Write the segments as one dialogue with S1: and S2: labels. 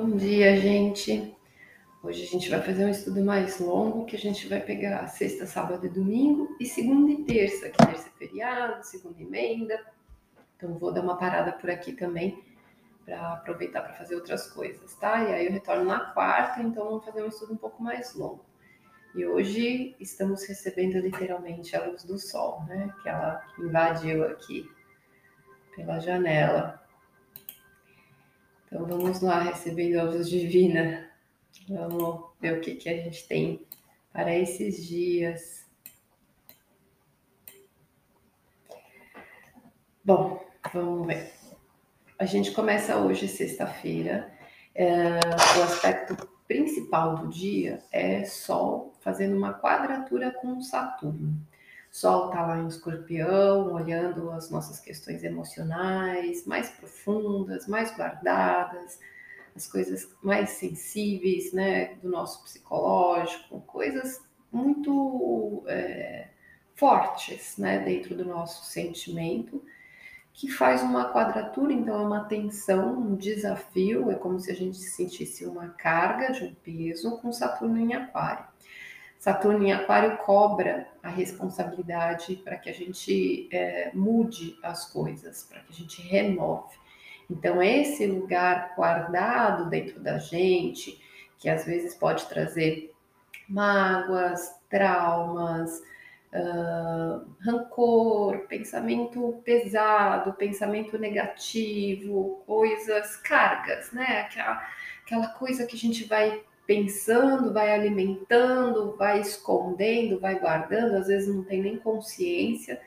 S1: Bom dia, gente. Hoje a gente vai fazer um estudo mais longo, que a gente vai pegar sexta, sábado e domingo, e segunda e terça, que terça é feriado, segunda emenda. Então vou dar uma parada por aqui também para aproveitar para fazer outras coisas, tá? E aí eu retorno na quarta, então vamos fazer um estudo um pouco mais longo. E hoje estamos recebendo literalmente a luz do sol, né? Que ela invadiu aqui pela janela. Então vamos lá, recebendo a luz divina. Vamos ver o que, que a gente tem para esses dias. Bom, vamos ver. A gente começa hoje, sexta-feira. É, o aspecto principal do dia é Sol fazendo uma quadratura com Saturno. Sol está lá em escorpião, olhando as nossas questões emocionais mais profundas, mais guardadas, as coisas mais sensíveis, né, do nosso psicológico, coisas muito é, fortes, né, dentro do nosso sentimento, que faz uma quadratura, então é uma tensão, um desafio, é como se a gente sentisse uma carga de um peso com Saturno em Aquário. Saturno em Aquário cobra a responsabilidade para que a gente é, mude as coisas, para que a gente renove. Então, esse lugar guardado dentro da gente, que às vezes pode trazer mágoas, traumas, uh, rancor, pensamento pesado, pensamento negativo, coisas, cargas, né? Aquela, aquela coisa que a gente vai pensando, vai alimentando, vai escondendo, vai guardando, às vezes não tem nem consciência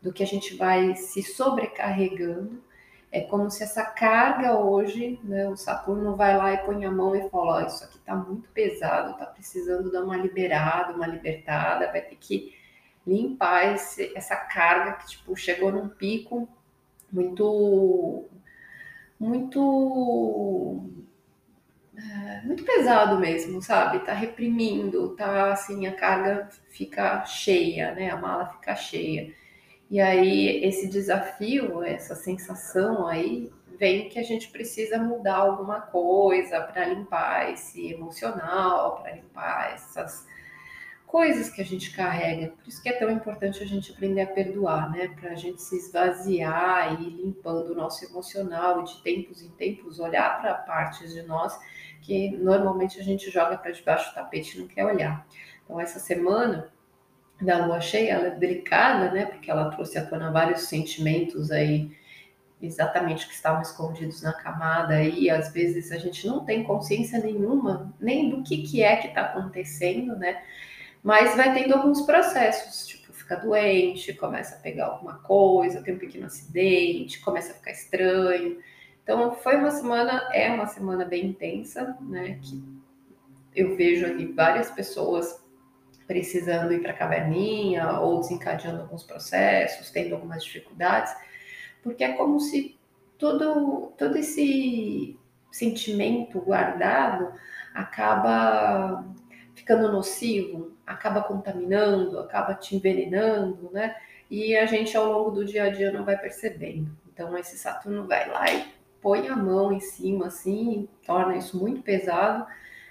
S1: do que a gente vai se sobrecarregando. É como se essa carga hoje, né, o Saturno vai lá e põe a mão e fala: oh, Isso aqui está muito pesado, está precisando dar uma liberada, uma libertada, vai ter que limpar esse, essa carga que tipo, chegou num pico muito, muito é, muito pesado mesmo, sabe? Tá reprimindo, tá assim, a carga fica cheia, né? A mala fica cheia. E aí esse desafio, essa sensação aí, vem que a gente precisa mudar alguma coisa para limpar esse emocional, para limpar essas coisas que a gente carrega. Por isso que é tão importante a gente aprender a perdoar, né? Para a gente se esvaziar e ir limpando o nosso emocional e de tempos em tempos olhar para partes de nós que normalmente a gente joga para debaixo do tapete e não quer olhar. Então, essa semana da lua cheia, ela é delicada, né? Porque ela trouxe à tona vários sentimentos aí, exatamente que estavam escondidos na camada e às vezes a gente não tem consciência nenhuma nem do que, que é que está acontecendo, né? Mas vai tendo alguns processos, tipo, fica doente, começa a pegar alguma coisa, tem um pequeno acidente, começa a ficar estranho. Então, foi uma semana, é uma semana bem intensa, né? Que eu vejo aqui várias pessoas precisando ir para a caverninha ou desencadeando alguns processos, tendo algumas dificuldades, porque é como se todo, todo esse sentimento guardado acaba ficando nocivo, acaba contaminando, acaba te envenenando, né? E a gente ao longo do dia a dia não vai percebendo. Então esse Saturno vai lá e põe a mão em cima, assim, torna isso muito pesado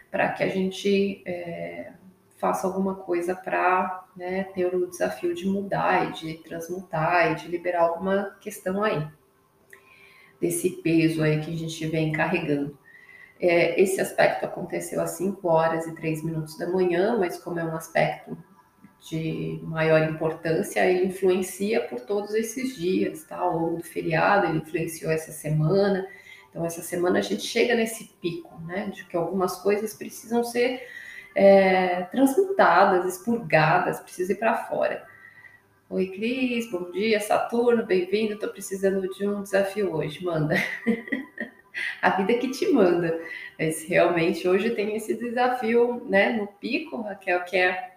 S1: para que a gente é, faça alguma coisa para né, ter o desafio de mudar e de transmutar e de liberar alguma questão aí, desse peso aí que a gente vem carregando. É, esse aspecto aconteceu às 5 horas e 3 minutos da manhã, mas como é um aspecto de maior importância, ele influencia por todos esses dias, tá? Ao longo do feriado, ele influenciou essa semana. Então, essa semana a gente chega nesse pico, né? De que algumas coisas precisam ser é, transmutadas, expurgadas, precisam ir para fora. Oi, Cris, bom dia, Saturno, bem-vindo. Estou precisando de um desafio hoje, manda. a vida que te manda. Mas realmente hoje tem esse desafio, né, no pico, Raquel, que é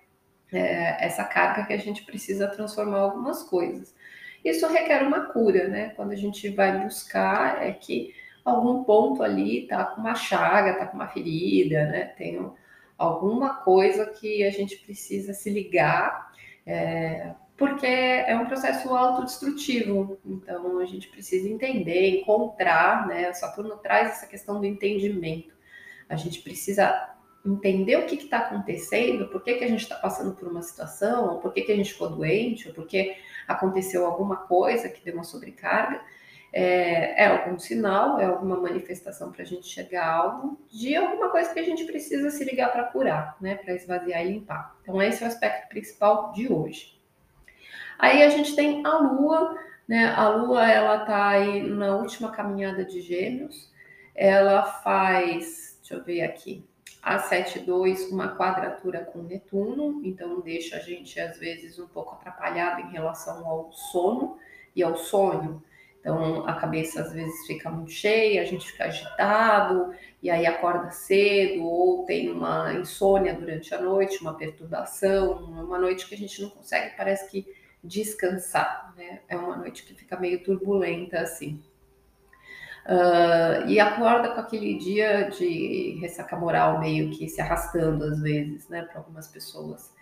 S1: é, essa carga que a gente precisa transformar algumas coisas. Isso requer uma cura, né? Quando a gente vai buscar, é que algum ponto ali tá com uma chaga, tá com uma ferida, né? Tem alguma coisa que a gente precisa se ligar, é, porque é um processo autodestrutivo. Então a gente precisa entender, encontrar, né? Saturno traz essa questão do entendimento A gente precisa entender o que está acontecendo, por que, que a gente está passando por uma situação, ou por que, que a gente ficou doente, ou por que aconteceu alguma coisa que deu uma sobrecarga. É, é algum sinal, é alguma manifestação para a gente chegar a algo de alguma coisa que a gente precisa se ligar para curar, né? Para esvaziar e limpar. Então, esse é o aspecto principal de hoje. Aí a gente tem a Lua, né? A Lua ela tá aí na última caminhada de Gêmeos. Ela faz, deixa eu ver aqui, a 7,2 uma quadratura com Netuno, então deixa a gente às vezes um pouco atrapalhado em relação ao sono e ao sonho. Então a cabeça às vezes fica muito cheia, a gente fica agitado e aí acorda cedo ou tem uma insônia durante a noite, uma perturbação, uma noite que a gente não consegue, parece que descansar, né? É uma noite que fica meio turbulenta assim. Uh, e acorda com aquele dia de ressaca moral meio que se arrastando às vezes, né, para algumas pessoas.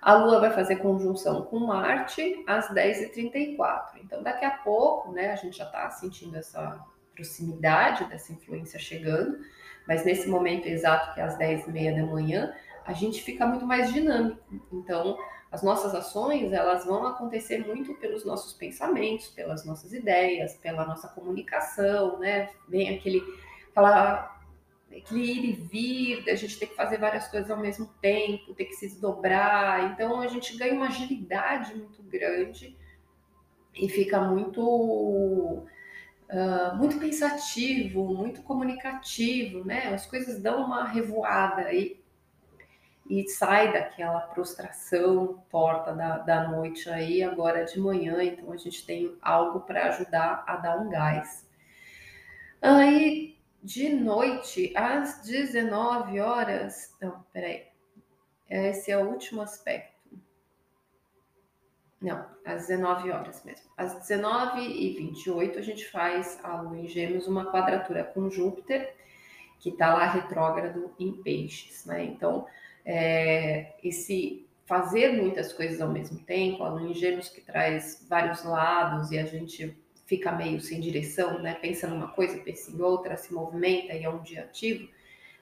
S1: A Lua vai fazer conjunção com Marte às 10h34. Então, daqui a pouco, né, a gente já está sentindo essa proximidade dessa influência chegando, mas nesse momento exato, que é às 10h30 da manhã, a gente fica muito mais dinâmico. Então, as nossas ações, elas vão acontecer muito pelos nossos pensamentos, pelas nossas ideias, pela nossa comunicação, né? Vem aquele, aquela, aquele ir e vir, a gente tem que fazer várias coisas ao mesmo tempo, ter que se desdobrar. Então, a gente ganha uma agilidade muito grande e fica muito... Uh, muito pensativo, muito comunicativo, né? As coisas dão uma revoada aí e sai daquela prostração torta da, da noite aí agora de manhã, então a gente tem algo para ajudar a dar um gás. Aí de noite às 19 horas, não, peraí, esse é o último aspecto. Não, às 19 horas mesmo. Às 19 e 28 a gente faz a Lua em Gêmeos uma quadratura com Júpiter, que está lá retrógrado em Peixes, né? Então, é, esse fazer muitas coisas ao mesmo tempo, a Lua em Gêmeos que traz vários lados e a gente fica meio sem direção, né? Pensa numa coisa, pensa em outra, se movimenta e é um dia ativo.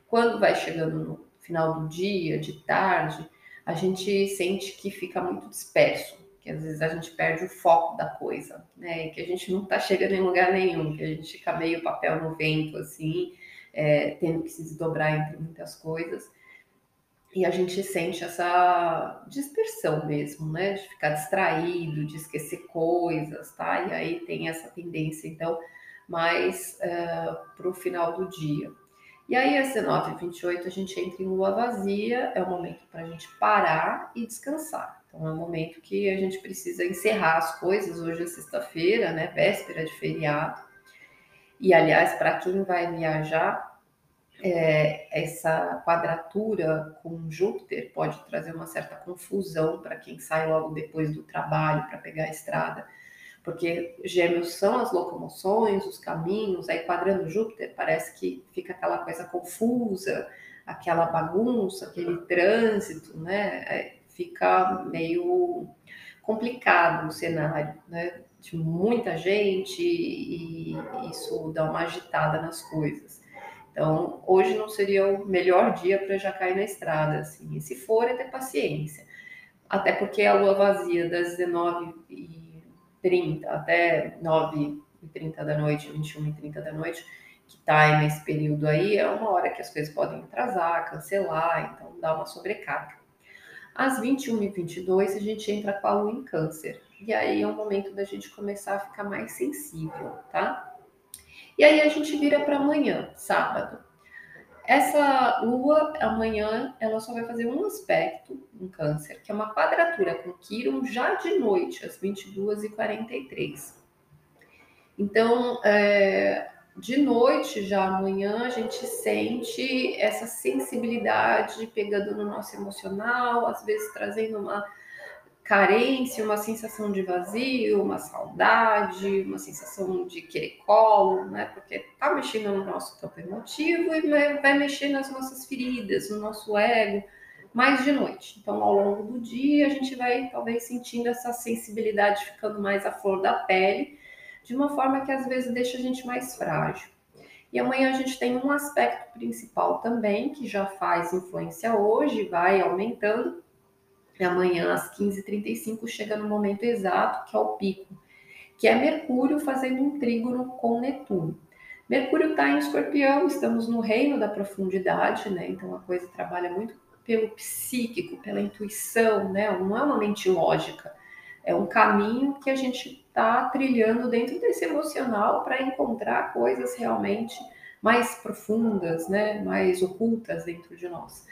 S1: Quando vai chegando no final do dia, de tarde, a gente sente que fica muito disperso, que às vezes a gente perde o foco da coisa, né? Que a gente não tá chegando em lugar nenhum, que a gente fica meio papel no vento, assim, é, tendo que se desdobrar entre muitas coisas e a gente sente essa dispersão mesmo, né? De ficar distraído, de esquecer coisas, tá? E aí tem essa tendência, então, mais uh, eh, para o final do dia. E aí, às 19h28, a gente entra em lua vazia, é o momento para a gente parar e descansar. Então, é um momento que a gente precisa encerrar as coisas. Hoje é sexta-feira, né? Véspera de feriado. E, aliás, para quem vai viajar, é, essa quadratura com Júpiter pode trazer uma certa confusão para quem sai logo depois do trabalho para pegar a estrada, porque Gêmeos são as locomoções, os caminhos, aí quadrando Júpiter parece que fica aquela coisa confusa, aquela bagunça, aquele trânsito, né? É, fica meio complicado o cenário, né? De muita gente e isso dá uma agitada nas coisas. Então, hoje não seria o melhor dia para já cair na estrada, assim. E se for, é ter paciência. Até porque a lua vazia das 19h30 até 9h30 da noite, 21h30 da noite, que está nesse período aí, é uma hora que as coisas podem atrasar, cancelar, então dá uma sobrecarga. Às 21h22 a gente entra com a lua em câncer. E aí é o momento da gente começar a ficar mais sensível, tá? E aí a gente vira para amanhã, sábado. Essa lua amanhã ela só vai fazer um aspecto, um câncer, que é uma quadratura com Quiron já de noite, às 22h43. Então, é, de noite, já amanhã, a gente sente essa sensibilidade pegando no nosso emocional, às vezes trazendo uma carência, uma sensação de vazio, uma saudade, uma sensação de querer colo, né? Porque tá mexendo no nosso campo emotivo e vai mexer nas nossas feridas, no nosso ego, mais de noite. Então, ao longo do dia, a gente vai talvez sentindo essa sensibilidade ficando mais à flor da pele, de uma forma que às vezes deixa a gente mais frágil. E amanhã a gente tem um aspecto principal também, que já faz influência hoje, vai aumentando. E amanhã, às 15h35, chega no momento exato, que é o pico, que é Mercúrio fazendo um trígono com Netuno. Mercúrio está em escorpião, estamos no reino da profundidade, né? Então a coisa trabalha muito pelo psíquico, pela intuição, né? Não é uma mente lógica, é um caminho que a gente está trilhando dentro desse emocional para encontrar coisas realmente mais profundas, né? Mais ocultas dentro de nós.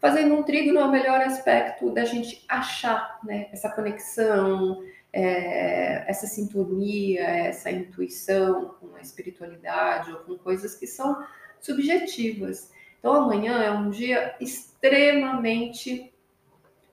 S1: Fazendo um trígono é o melhor aspecto da gente achar, né? Essa conexão, é, essa sintonia, essa intuição com a espiritualidade ou com coisas que são subjetivas. Então, amanhã é um dia extremamente.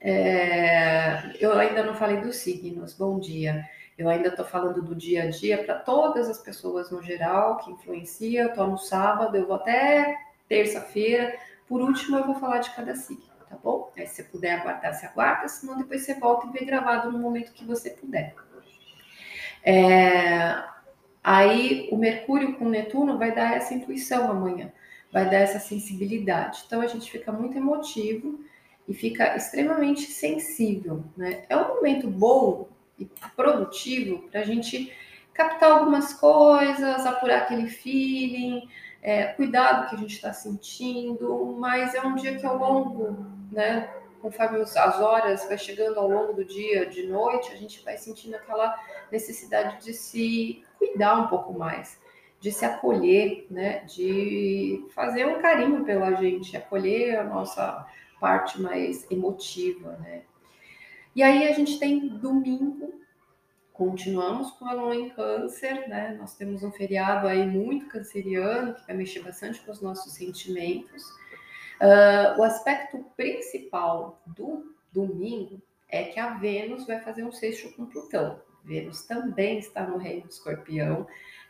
S1: É, eu ainda não falei dos signos, bom dia. Eu ainda estou falando do dia a dia para todas as pessoas no geral que influencia. Estou no sábado, eu vou até terça-feira. Por último, eu vou falar de cada signo tá bom? Aí se você puder aguardar, você aguarda, senão depois você volta e vê gravado no momento que você puder. É, aí o Mercúrio com Netuno vai dar essa intuição amanhã, vai dar essa sensibilidade. Então a gente fica muito emotivo e fica extremamente sensível, né? É um momento bom e produtivo para a gente captar algumas coisas, apurar aquele feeling, é, cuidar do que a gente está sentindo, mas é um dia que ao longo né? Conforme as horas vai chegando ao longo do dia, de noite, a gente vai sentindo aquela necessidade de se cuidar um pouco mais, de se acolher, né? De fazer um carinho pela gente, acolher a nossa parte mais emotiva, né? E aí a gente tem domingo, continuamos com a lua em câncer, né? Nós temos um feriado aí muito canceriano, que vai mexer bastante com os nossos sentimentos. Uh, o aspecto principal do domingo é que a Vênus vai fazer um sexto com Plutão. Vênus também está no reino do escorpião,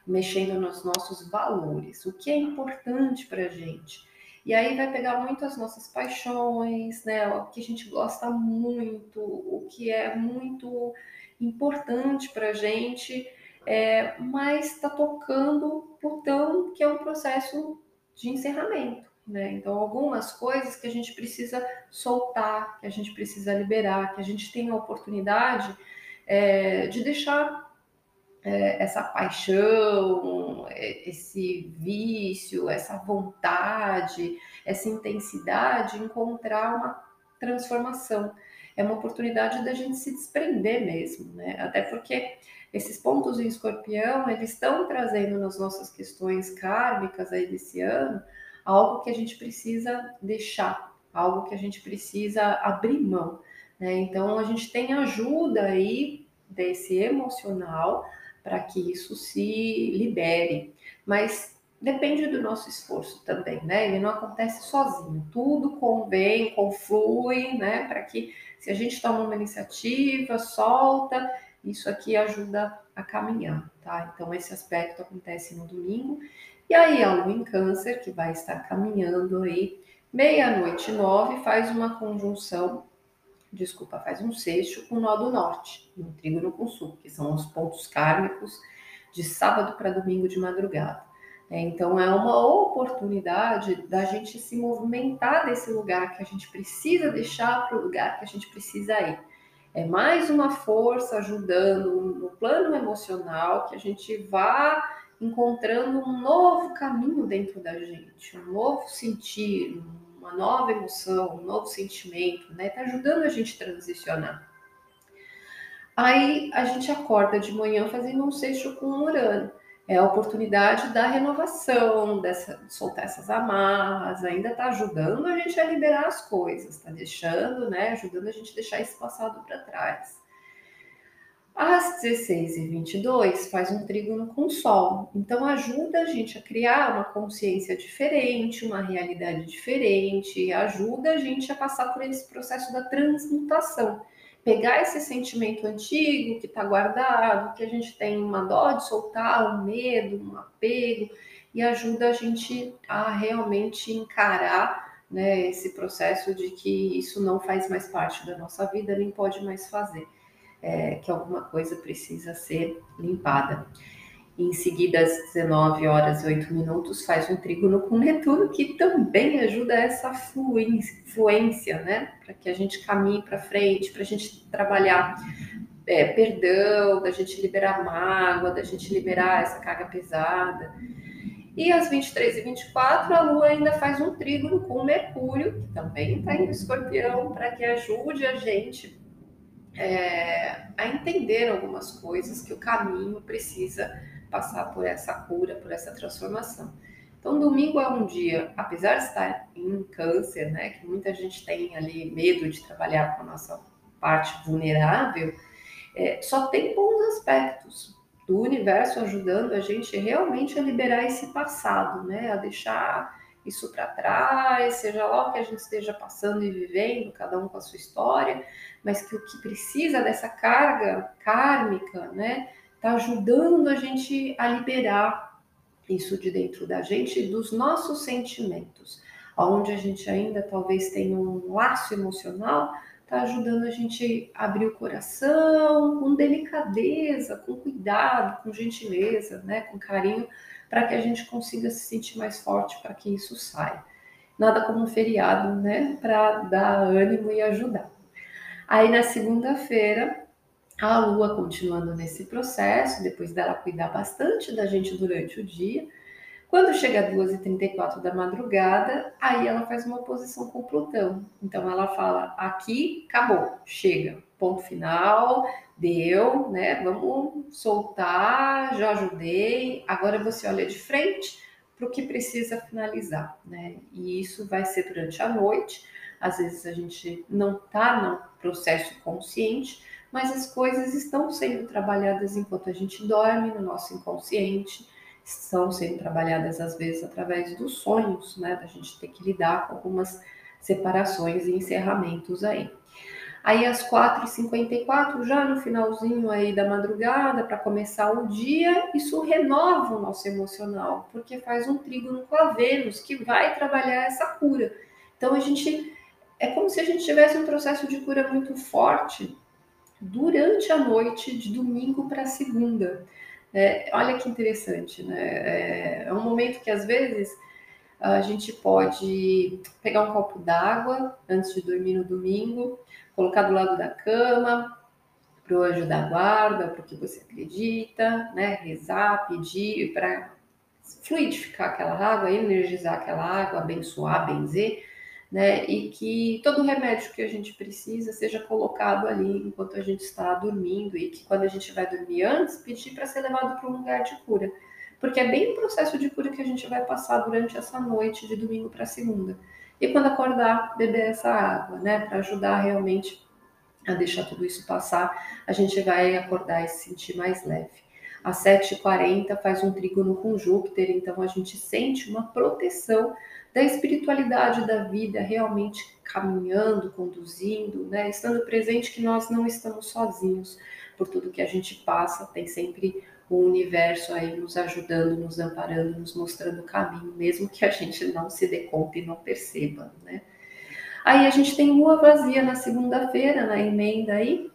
S1: mexendo nos nossos valores, o que é importante para a gente. E aí vai pegar muito as nossas paixões, né? O que a gente gosta muito, o que é muito importante para a gente, é, mas está tocando Plutão, que é um processo de encerramento. Né? Então, algumas coisas que a gente precisa soltar, que a gente precisa liberar, que a gente tem a oportunidade é, de deixar é, essa paixão, é, esse vício, essa vontade, essa intensidade encontrar uma transformação. É uma oportunidade da gente se desprender mesmo, né? Até porque esses pontos em escorpião, eles estão trazendo nas nossas questões kármicas aí desse ano, algo que a gente precisa deixar, algo que a gente precisa abrir mão. Né? Então, a gente tem ajuda aí desse emocional para que isso se libere, mas depende do nosso esforço também, né? Ele não acontece sozinho, tudo convém, conflui, né? Para que se a gente toma uma iniciativa, solta, isso aqui ajuda a caminhar, tá? Então esse aspecto acontece no domingo e aí a lua em câncer, que vai estar caminhando aí, meia-noite nove, faz uma conjunção, desculpa, faz um sexto com o nó do norte, no trígono com sul, que são os pontos kármicos de sábado para domingo de madrugada. É, então é uma oportunidade da gente se movimentar desse lugar que a gente precisa deixar para o lugar que a gente precisa ir. É mais uma força ajudando no plano emocional que a gente vá encontrando um novo caminho dentro da gente, um novo sentir, uma nova emoção, um novo sentimento, né? Tá ajudando a gente a transicionar. Aí a gente acorda de manhã fazendo um sexto com o Urano. É a oportunidade da renovação, dessa, de soltar essas amarras, ainda tá ajudando a gente a liberar as coisas, tá deixando, né? Ajudando a gente a deixar esse passado para trás. Às 16 e 22 faz um trígono com o Sol, então ajuda a gente a criar uma consciência diferente, uma realidade diferente, ajuda a gente a passar por esse processo da transmutação. Pegar esse sentimento antigo que está guardado, que a gente tem uma dó de soltar, um medo, um apego, e ajuda a gente a realmente encarar né, esse processo de que isso não faz mais parte da nossa vida, nem pode mais fazer é, que alguma coisa precisa ser limpada. Em seguida, às 19 horas e 8 minutos, faz um trígono com Netuno, que também ajuda essa fluência, né? Para que a gente caminhe para frente, para a gente trabalhar é, perdão, da gente liberar mágoa, da gente liberar essa carga pesada. E às 23 e 24 a Lua ainda faz um trígono com Mercúrio, que também está em escorpião, para que ajude a gente é, a entender algumas coisas que o caminho precisa passar por essa cura, por essa transformação. Então, domingo é um dia, apesar de estar em câncer, né, que muita gente tem ali medo de trabalhar com a nossa parte vulnerável, é, só tem bons aspectos do universo ajudando a gente realmente a liberar esse passado, né, a deixar isso para trás, seja lá o que a gente esteja passando e vivendo, cada um com a sua história, mas que o que precisa dessa carga kármica, né, está ajudando a gente a liberar isso de dentro da gente, dos nossos sentimentos, onde a gente ainda talvez tenha um laço emocional, está ajudando a gente a abrir o coração com delicadeza, com cuidado, com gentileza, né, com carinho, para que a gente consiga se sentir mais forte para que isso saia. Nada como um feriado, né, para dar ânimo e ajudar. Aí na segunda-feira a Lua continuando nesse processo, depois dela cuidar bastante da gente durante o dia. Quando chega às 2h34 da madrugada, aí ela faz uma oposição com Plutão. Então ela fala: aqui acabou, chega, ponto final, deu, né? Vamos soltar, já ajudei. Agora você olha de frente para o que precisa finalizar, né? E isso vai ser durante a noite. Às vezes a gente não está no processo consciente, mas as coisas estão sendo trabalhadas enquanto a gente dorme no nosso inconsciente, estão sendo trabalhadas às vezes através dos sonhos, né? Da gente ter que lidar com algumas separações e encerramentos aí. Aí às 4h54, já no finalzinho aí da madrugada, para começar o dia, isso renova o nosso emocional, porque faz um trígono com a Vênus, que vai trabalhar essa cura. Então a gente é como se a gente tivesse um processo de cura muito forte durante a noite de domingo para segunda. É, olha que interessante, né? É, é um momento que às vezes a gente pode pegar um copo d'água antes de dormir no domingo, colocar do lado da cama, para o anjo da guarda, para o que você acredita, né? Rezar, pedir para fluidificar aquela água, energizar aquela água, abençoar, benzer né? E que todo remédio que a gente precisa seja colocado ali enquanto a gente está dormindo e que quando a gente vai dormir antes, pedir para ser levado para um lugar de cura. Porque é bem o processo de cura que a gente vai passar durante essa noite de domingo para segunda. E quando acordar, beber essa água, né? Para ajudar realmente a deixar tudo isso passar, a gente vai acordar e se sentir mais leve. Às 7h40 faz um trígono com Júpiter, então a gente sente uma proteção da espiritualidade da vida realmente caminhando, conduzindo, né? estando presente que nós não estamos sozinhos por tudo que a gente passa, tem sempre o universo aí nos ajudando, nos amparando, nos mostrando o caminho, mesmo que a gente não se dê conta e não perceba, né? Aí a gente tem lua vazia na segunda-feira, na emenda aí,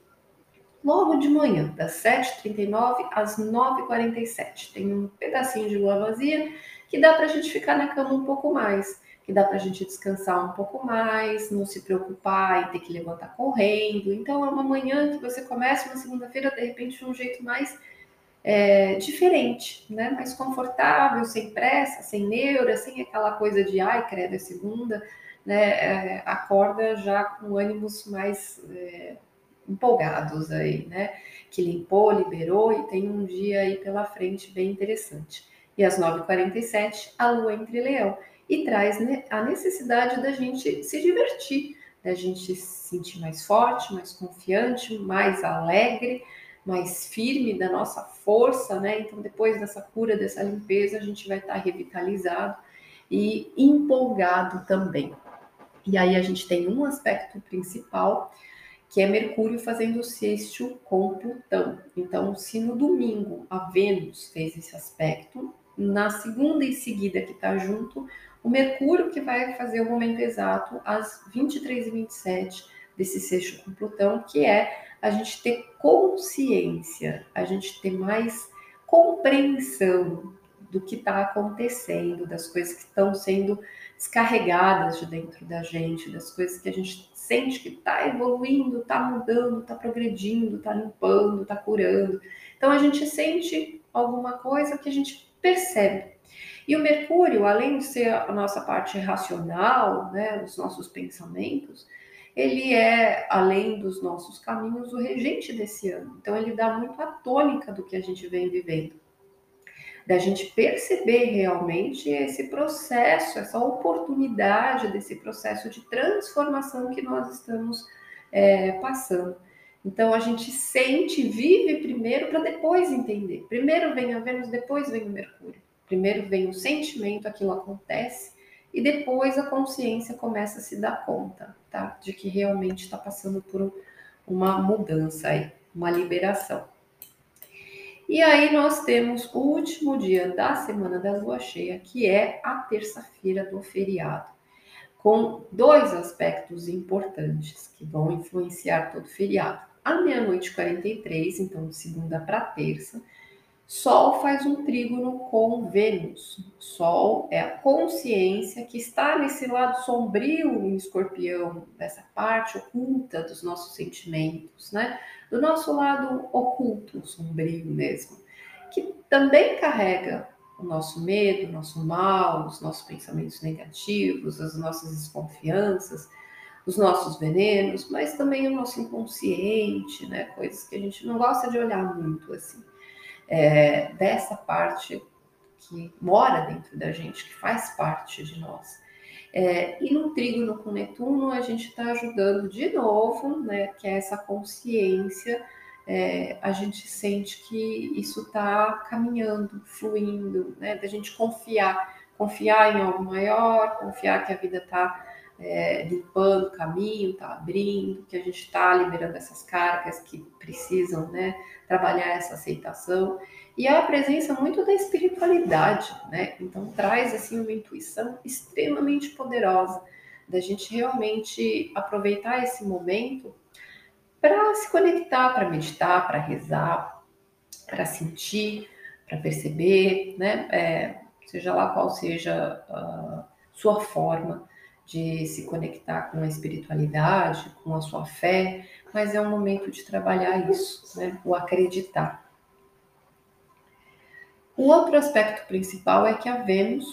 S1: logo de manhã, das 7h39 às 9h47. Tem um pedacinho de lua vazia que dá para a gente ficar na cama um pouco mais, que dá para a gente descansar um pouco mais, não se preocupar e ter que levantar correndo. Então é uma manhã que você começa uma segunda-feira, de repente, de um jeito mais é, diferente, né? mais confortável, sem pressa, sem neura, sem aquela coisa de ai, credo, é segunda, né? É, acorda já com ânimos mais é, empolgados aí, né? Que limpou, liberou e tem um dia aí pela frente bem interessante e às 9h47 a lua entre leão e traz a necessidade da gente se divertir, da gente se sentir mais forte, mais confiante, mais alegre, mais firme da nossa força, né? Então, depois dessa cura, dessa limpeza, a gente vai estar revitalizado e empolgado também. E aí a gente tem um aspecto principal que é Mercúrio fazendo sexto com Plutão. Então, se no domingo a Vênus fez esse aspecto, na segunda em seguida que está junto, o Mercúrio que vai fazer o momento exato às 23h27 desse sexto com Plutão, que é a gente ter consciência, a gente ter mais compreensão do que está acontecendo, das coisas que estão sendo descarregadas de dentro da gente, das coisas que a gente sente que está evoluindo, está mudando, está progredindo, está limpando, está curando. Então a gente sente alguma coisa que a gente percebe. E o Mercúrio, além de ser a nossa parte racional, né, os nossos pensamentos, ele é, além dos nossos caminhos, o regente desse ano. Então ele dá muito a tônica do que a gente vem vivendo da gente perceber realmente esse processo, essa oportunidade desse processo de transformação que nós estamos é, passando. Então a gente sente, vive primeiro para depois entender. Primeiro vem a Vênus, depois vem o Mercúrio. Primeiro vem o sentimento, aquilo acontece, e depois a consciência começa a se dar conta, tá? De que realmente está passando por uma mudança aí, uma liberação. E aí nós temos o último dia da semana da lua cheia, que é a terça-feira do feriado, com dois aspectos importantes que vão influenciar todo o feriado. À meia-noite 43, então segunda para terça, Sol faz um trígono com Vênus. Sol é a consciência que está nesse lado sombrio em escorpião, dessa parte oculta dos nossos sentimentos, né? Do nosso lado oculto, sombrio mesmo, que também carrega o nosso medo, o nosso mal, os nossos pensamentos negativos, as nossas desconfianças, os nossos venenos, mas também o nosso inconsciente, né? Coisas que a gente não gosta de olhar muito assim é, dessa parte que mora dentro da gente, que faz parte de nós. É, e no trígono com Netuno, a gente está ajudando de novo, né, que é essa consciência, é, a gente sente que isso está caminhando, fluindo, né, da gente confiar, confiar em algo maior, confiar que a vida está é, limpando o caminho, está abrindo, que a gente está liberando essas cargas que precisam né, trabalhar essa aceitação. E a presença muito da espiritualidade, né? Então traz assim uma intuição extremamente poderosa da gente realmente aproveitar esse momento para se conectar, para meditar, para rezar, para sentir, para perceber, né? É, seja lá qual seja a sua forma de se conectar com a espiritualidade, com a sua fé, mas é um momento de trabalhar isso, né? o acreditar. O outro aspecto principal é que a Vênus,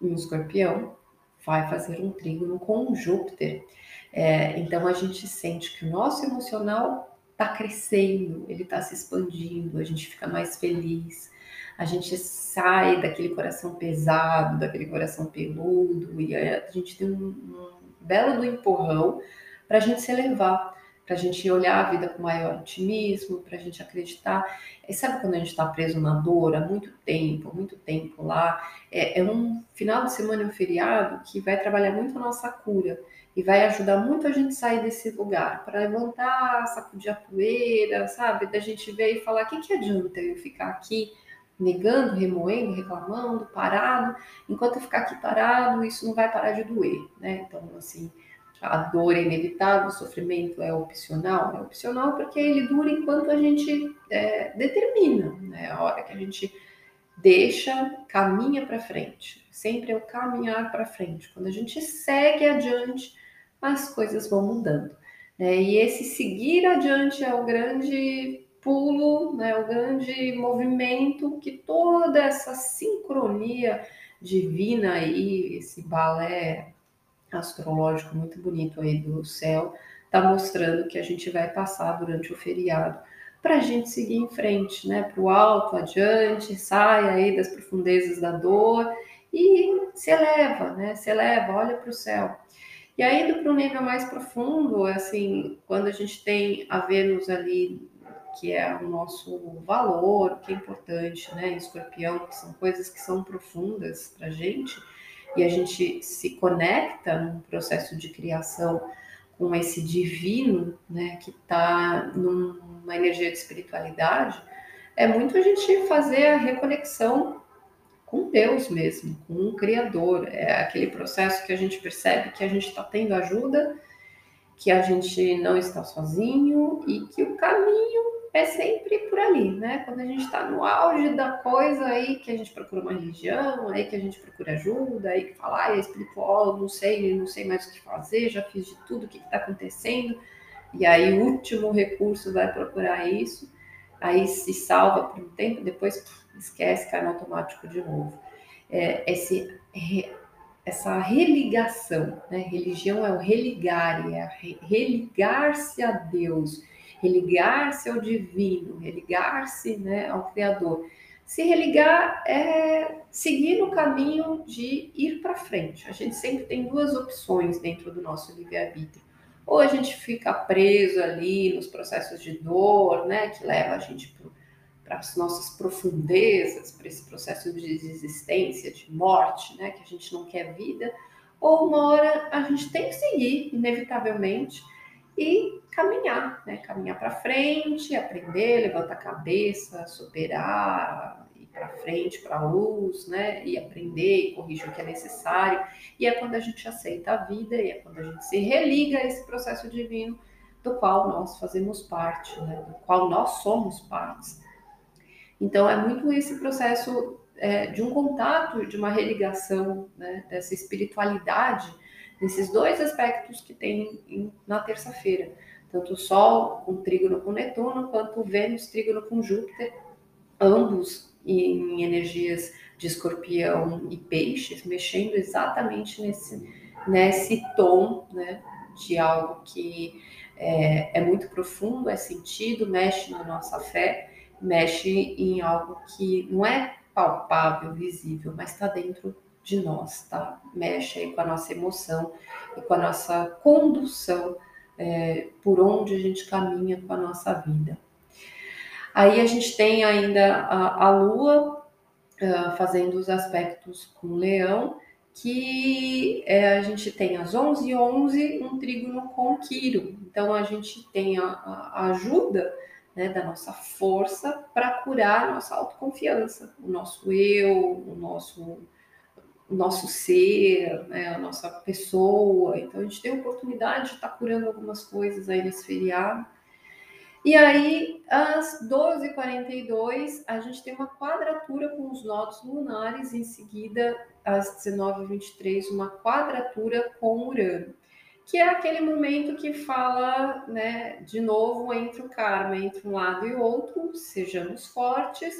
S1: em escorpião, vai fazer um trígono com Júpiter. É, então a gente sente que o nosso emocional está crescendo, ele está se expandindo, a gente fica mais feliz, a gente sai daquele coração pesado, daquele coração peludo, e a gente tem um, um belo do empurrão para a gente se elevar, para a gente olhar a vida com maior otimismo, para a gente acreditar. E sabe quando a gente está preso na dor há muito tempo, muito tempo lá? É, é um final de semana e um feriado que vai trabalhar muito a nossa cura e vai ajudar muito a gente sair desse lugar, para levantar, sacudir a poeira, sabe? Da gente ver e falar: o que, que adianta eu ficar aqui negando, remoendo, reclamando, parado. Enquanto eu ficar aqui parado, isso não vai parar de doer, né? Então, assim, a dor é inevitável, o sofrimento é opcional. É opcional porque ele dura enquanto a gente é, determina, né? A hora que a gente deixa, caminha para frente. Sempre é o caminhar para frente. Quando a gente segue adiante, as coisas vão mudando. Né? E esse seguir adiante é o grande pulo, né, o grande movimento que toda essa sincronia divina aí, esse balé astrológico muito bonito aí do céu, está mostrando que a gente vai passar durante o feriado para a gente seguir em frente, né, para o alto, adiante, sai aí das profundezas da dor e se eleva, né, se eleva, olha para o céu. E aí, indo para um nível mais profundo, assim, quando a gente tem a Vênus ali que é o nosso valor, que é importante, né? Escorpião, que são coisas que são profundas para a gente, e a gente se conecta num processo de criação com esse divino, né? Que está numa energia de espiritualidade, é muito a gente fazer a reconexão com Deus mesmo, com o Criador. É aquele processo que a gente percebe que a gente está tendo ajuda, que a gente não está sozinho e que o caminho é sempre por ali, né? Quando a gente está no auge da coisa aí que a gente procura uma religião, aí que a gente procura ajuda, aí que fala, ah, é espiritual, não sei, não sei mais o que fazer, já fiz de tudo, o que está acontecendo. E aí o último recurso vai procurar isso, aí se salva por um tempo, depois esquece, cai no automático de novo. É, esse essa religação, né? Religião é o religar, é religar-se a Deus, religar-se ao divino, religar-se né, ao Criador. Se religar é seguir no caminho de ir para frente. A gente sempre tem duas opções dentro do nosso livre-arbítrio. Ou a gente fica preso ali nos processos de dor, né, que leva a gente para as nossas profundezas, para esse processo de desistência, de morte, né, que a gente não quer vida, ou uma hora a gente tem que seguir, inevitavelmente, e caminhar, né? Caminhar para frente, aprender, levantar a cabeça, superar, ir para frente, para a luz, né? E aprender e corrigir o que é necessário. E é quando a gente aceita a vida e é quando a gente se religa a esse processo divino do qual nós fazemos parte, né? Do qual nós somos partes. Então é muito esse processo é, de um contato, de uma religação, né? Dessa espiritualidade nesses dois aspectos que tem na terça-feira, tanto o Sol com trígono com Netuno, quanto o Vênus trígono com Júpiter, ambos em energias de escorpião e peixes, mexendo exatamente nesse, nesse tom né, de algo que é, é muito profundo, é sentido, mexe na nossa fé, mexe em algo que não é palpável, visível, mas está dentro de nós, tá? Mexe aí com a nossa emoção e com a nossa condução é, por onde a gente caminha com a nossa vida. Aí a gente tem ainda a, a Lua uh, fazendo os aspectos com o Leão, que é, a gente tem às 11 e 11 um trígono com Quiro. Então a gente tem a, a ajuda né, da nossa força para curar a nossa autoconfiança, o nosso eu, o nosso o nosso ser, né, a nossa pessoa. Então a gente tem a oportunidade de estar tá curando algumas coisas aí nesse feriado. E aí, às 12h42, a gente tem uma quadratura com os nodos lunares, em seguida, às 19h23, uma quadratura com Urano, que é aquele momento que fala, né, de novo, entre o karma, entre um lado e outro, sejamos fortes,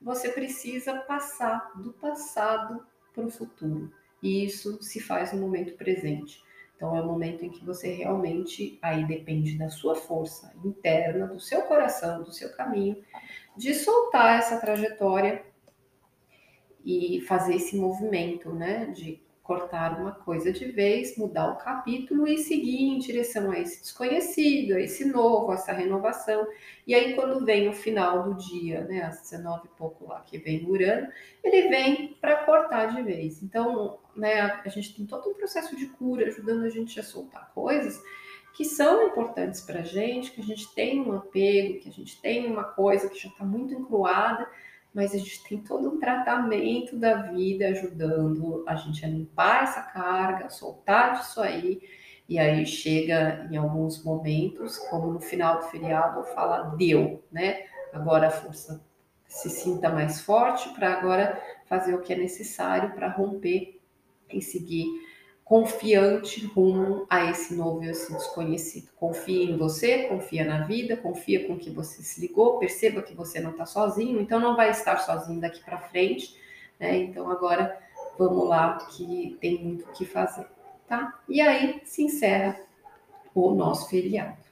S1: você precisa passar do passado para o futuro. E isso se faz no momento presente. Então é o momento em que você realmente aí depende da sua força interna, do seu coração, do seu caminho, de soltar essa trajetória e fazer esse movimento, né, de cortar uma coisa de vez, mudar o capítulo e seguir em direção a esse desconhecido, a esse novo, a essa renovação. E aí, quando vem o final do dia, né, às 19 e pouco lá, que vem Urano, ele vem para cortar de vez. Então, né, a gente tem todo um processo de cura ajudando a gente a soltar coisas que são importantes para a gente, que a gente tem um apego, que a gente tem uma coisa que já está muito encruada mas a gente tem todo um tratamento da vida ajudando a gente a limpar essa carga, soltar disso aí, e aí chega em alguns momentos, como no final do feriado, fala deu, né? Agora a força se sinta mais forte para agora fazer o que é necessário para romper e seguir confiante rumo a esse novo e esse desconhecido. Confia em você, confia na vida, confia com que você se ligou, perceba que você não está sozinho, então não vai estar sozinho daqui para frente, né? Então agora vamos lá que tem muito o que fazer, tá? E aí se encerra o nosso feriado.